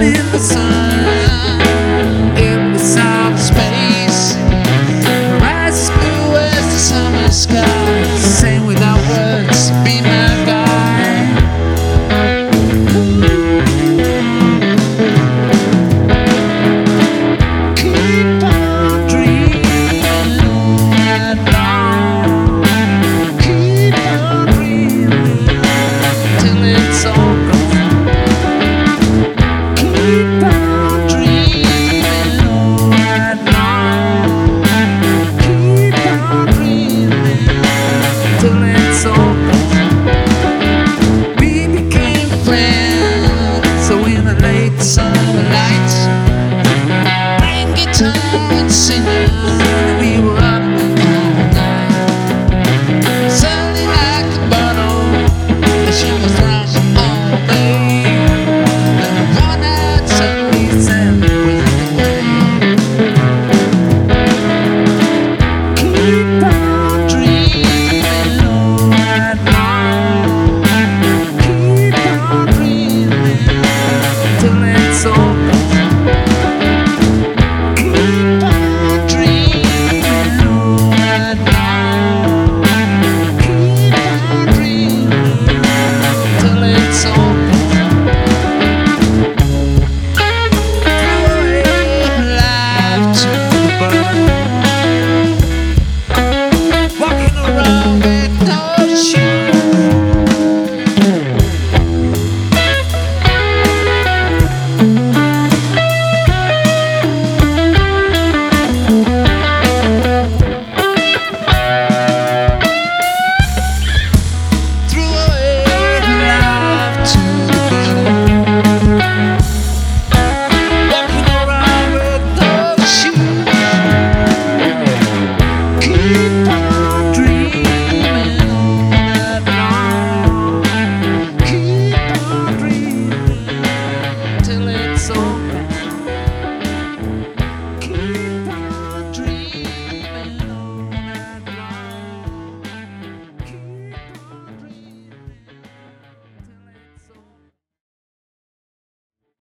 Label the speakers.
Speaker 1: in the sun. So in the late summer nights, guitar and sing.